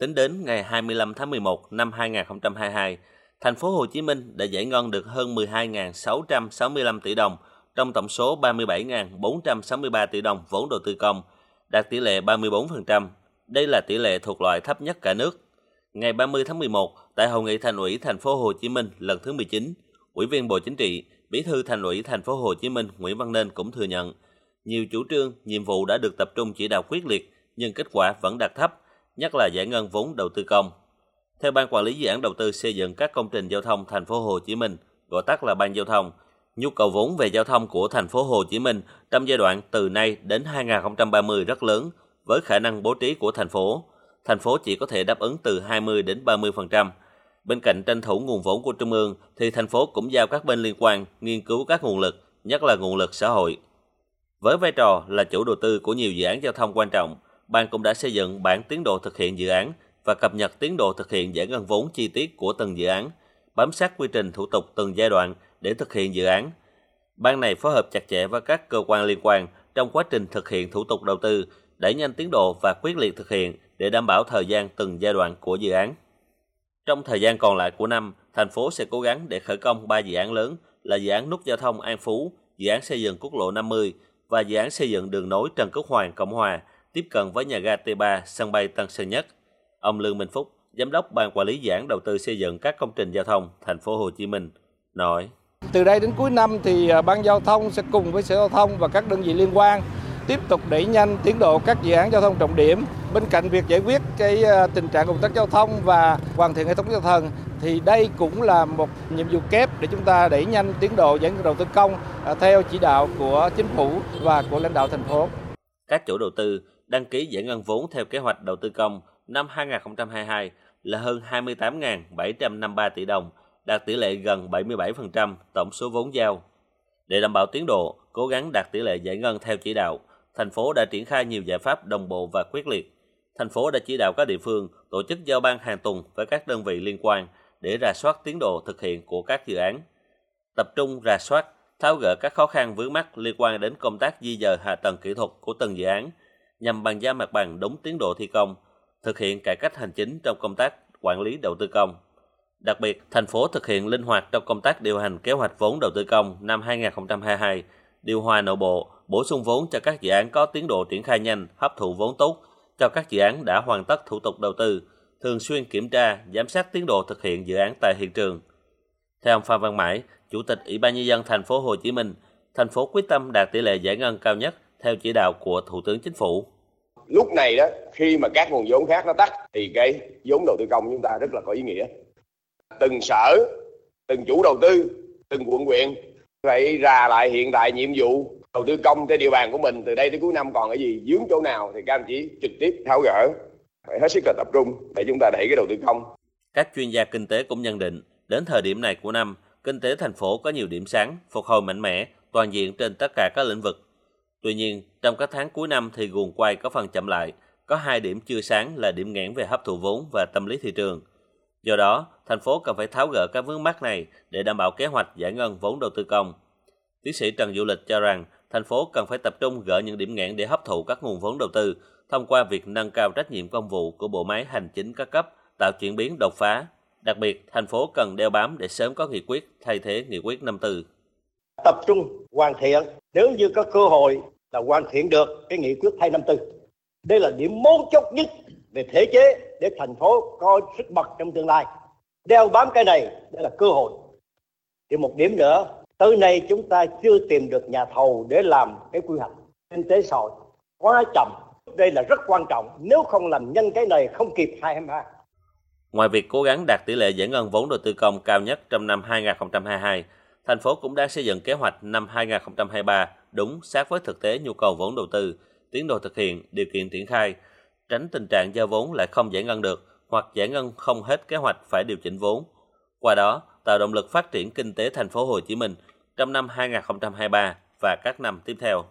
Tính đến ngày 25 tháng 11 năm 2022, thành phố Hồ Chí Minh đã giải ngân được hơn 12.665 tỷ đồng trong tổng số 37.463 tỷ đồng vốn đầu tư công, đạt tỷ lệ 34%. Đây là tỷ lệ thuộc loại thấp nhất cả nước. Ngày 30 tháng 11, tại hội nghị thành ủy thành phố Hồ Chí Minh lần thứ 19, Ủy viên Bộ Chính trị, Bí thư Thành ủy thành phố Hồ Chí Minh Nguyễn Văn Nên cũng thừa nhận, nhiều chủ trương, nhiệm vụ đã được tập trung chỉ đạo quyết liệt nhưng kết quả vẫn đạt thấp, nhất là giải ngân vốn đầu tư công. Theo Ban Quản lý Dự án Đầu tư xây dựng các công trình giao thông thành phố Hồ Chí Minh, gọi tắt là Ban Giao thông, nhu cầu vốn về giao thông của thành phố Hồ Chí Minh trong giai đoạn từ nay đến 2030 rất lớn với khả năng bố trí của thành phố. Thành phố chỉ có thể đáp ứng từ 20 đến 30%. Bên cạnh tranh thủ nguồn vốn của Trung ương thì thành phố cũng giao các bên liên quan nghiên cứu các nguồn lực, nhất là nguồn lực xã hội. Với vai trò là chủ đầu tư của nhiều dự án giao thông quan trọng, ban cũng đã xây dựng bản tiến độ thực hiện dự án và cập nhật tiến độ thực hiện giải ngân vốn chi tiết của từng dự án, bám sát quy trình thủ tục từng giai đoạn để thực hiện dự án. Ban này phối hợp chặt chẽ với các cơ quan liên quan trong quá trình thực hiện thủ tục đầu tư, đẩy nhanh tiến độ và quyết liệt thực hiện để đảm bảo thời gian từng giai đoạn của dự án. Trong thời gian còn lại của năm, thành phố sẽ cố gắng để khởi công 3 dự án lớn là dự án nút giao thông An Phú, dự án xây dựng quốc lộ 50 và dự án xây dựng đường nối Trần Quốc Hoàng Cộng Hòa tiếp cận với nhà ga T3 sân bay Tân Sơn Nhất. Ông Lương Minh Phúc, giám đốc ban quản lý dự án đầu tư xây dựng các công trình giao thông thành phố Hồ Chí Minh nói: Từ đây đến cuối năm thì à, ban giao thông sẽ cùng với Sở Giao thông và các đơn vị liên quan tiếp tục đẩy nhanh tiến độ các dự án giao thông trọng điểm. Bên cạnh việc giải quyết cái à, tình trạng ủng tắc giao thông và hoàn thiện hệ thống giao thông thì đây cũng là một nhiệm vụ kép để chúng ta đẩy nhanh tiến độ giải ngân đầu tư công à, theo chỉ đạo của chính phủ và của lãnh đạo thành phố. Các chủ đầu tư đăng ký giải ngân vốn theo kế hoạch đầu tư công năm 2022 là hơn 28.753 tỷ đồng, đạt tỷ lệ gần 77% tổng số vốn giao. Để đảm bảo tiến độ, cố gắng đạt tỷ lệ giải ngân theo chỉ đạo, thành phố đã triển khai nhiều giải pháp đồng bộ và quyết liệt. Thành phố đã chỉ đạo các địa phương tổ chức giao ban hàng tuần với các đơn vị liên quan để rà soát tiến độ thực hiện của các dự án. Tập trung rà soát, tháo gỡ các khó khăn vướng mắt liên quan đến công tác di dời hạ tầng kỹ thuật của từng dự án, nhằm bàn giao mặt bằng đúng tiến độ thi công, thực hiện cải cách hành chính trong công tác quản lý đầu tư công. Đặc biệt, thành phố thực hiện linh hoạt trong công tác điều hành kế hoạch vốn đầu tư công năm 2022, điều hòa nội bộ, bổ sung vốn cho các dự án có tiến độ triển khai nhanh, hấp thụ vốn tốt cho các dự án đã hoàn tất thủ tục đầu tư, thường xuyên kiểm tra, giám sát tiến độ thực hiện dự án tại hiện trường. Theo ông Phan Văn Mãi, Chủ tịch Ủy ban nhân dân thành phố Hồ Chí Minh, thành phố quyết tâm đạt tỷ lệ giải ngân cao nhất theo chỉ đạo của Thủ tướng Chính phủ. Lúc này đó, khi mà các nguồn vốn khác nó tắt thì cái vốn đầu tư công chúng ta rất là có ý nghĩa. Từng sở, từng chủ đầu tư, từng quận huyện phải ra lại hiện tại nhiệm vụ đầu tư công trên địa bàn của mình từ đây tới cuối năm còn cái gì dướng chỗ nào thì các anh chỉ trực tiếp tháo gỡ phải hết sức là tập trung để chúng ta đẩy cái đầu tư công. Các chuyên gia kinh tế cũng nhận định đến thời điểm này của năm, kinh tế thành phố có nhiều điểm sáng, phục hồi mạnh mẽ, toàn diện trên tất cả các lĩnh vực. Tuy nhiên, trong các tháng cuối năm thì guồng quay có phần chậm lại, có hai điểm chưa sáng là điểm nghẽn về hấp thụ vốn và tâm lý thị trường. Do đó, thành phố cần phải tháo gỡ các vướng mắc này để đảm bảo kế hoạch giải ngân vốn đầu tư công. Tiến sĩ Trần Du Lịch cho rằng thành phố cần phải tập trung gỡ những điểm nghẽn để hấp thụ các nguồn vốn đầu tư thông qua việc nâng cao trách nhiệm công vụ của bộ máy hành chính các cấp, tạo chuyển biến đột phá. Đặc biệt, thành phố cần đeo bám để sớm có nghị quyết thay thế nghị quyết 54. Tập trung hoàn thiện nếu như có cơ hội là hoàn thiện được cái nghị quyết 254. Đây là điểm mấu chốt nhất về thể chế để thành phố có sức bật trong tương lai. Đeo bám cái này đây là cơ hội. Thì một điểm nữa, tới nay chúng ta chưa tìm được nhà thầu để làm cái quy hoạch kinh tế xã hội quá chậm đây là rất quan trọng nếu không làm nhanh cái này không kịp 2023 Ngoài việc cố gắng đạt tỷ lệ giải ngân vốn đầu tư công cao nhất trong năm 2022, thành phố cũng đang xây dựng kế hoạch năm 2023 đúng sát với thực tế nhu cầu vốn đầu tư, tiến độ thực hiện, điều kiện triển khai, tránh tình trạng giao vốn lại không giải ngân được hoặc giải ngân không hết kế hoạch phải điều chỉnh vốn. Qua đó, tạo động lực phát triển kinh tế thành phố Hồ Chí Minh trong năm 2023 và các năm tiếp theo.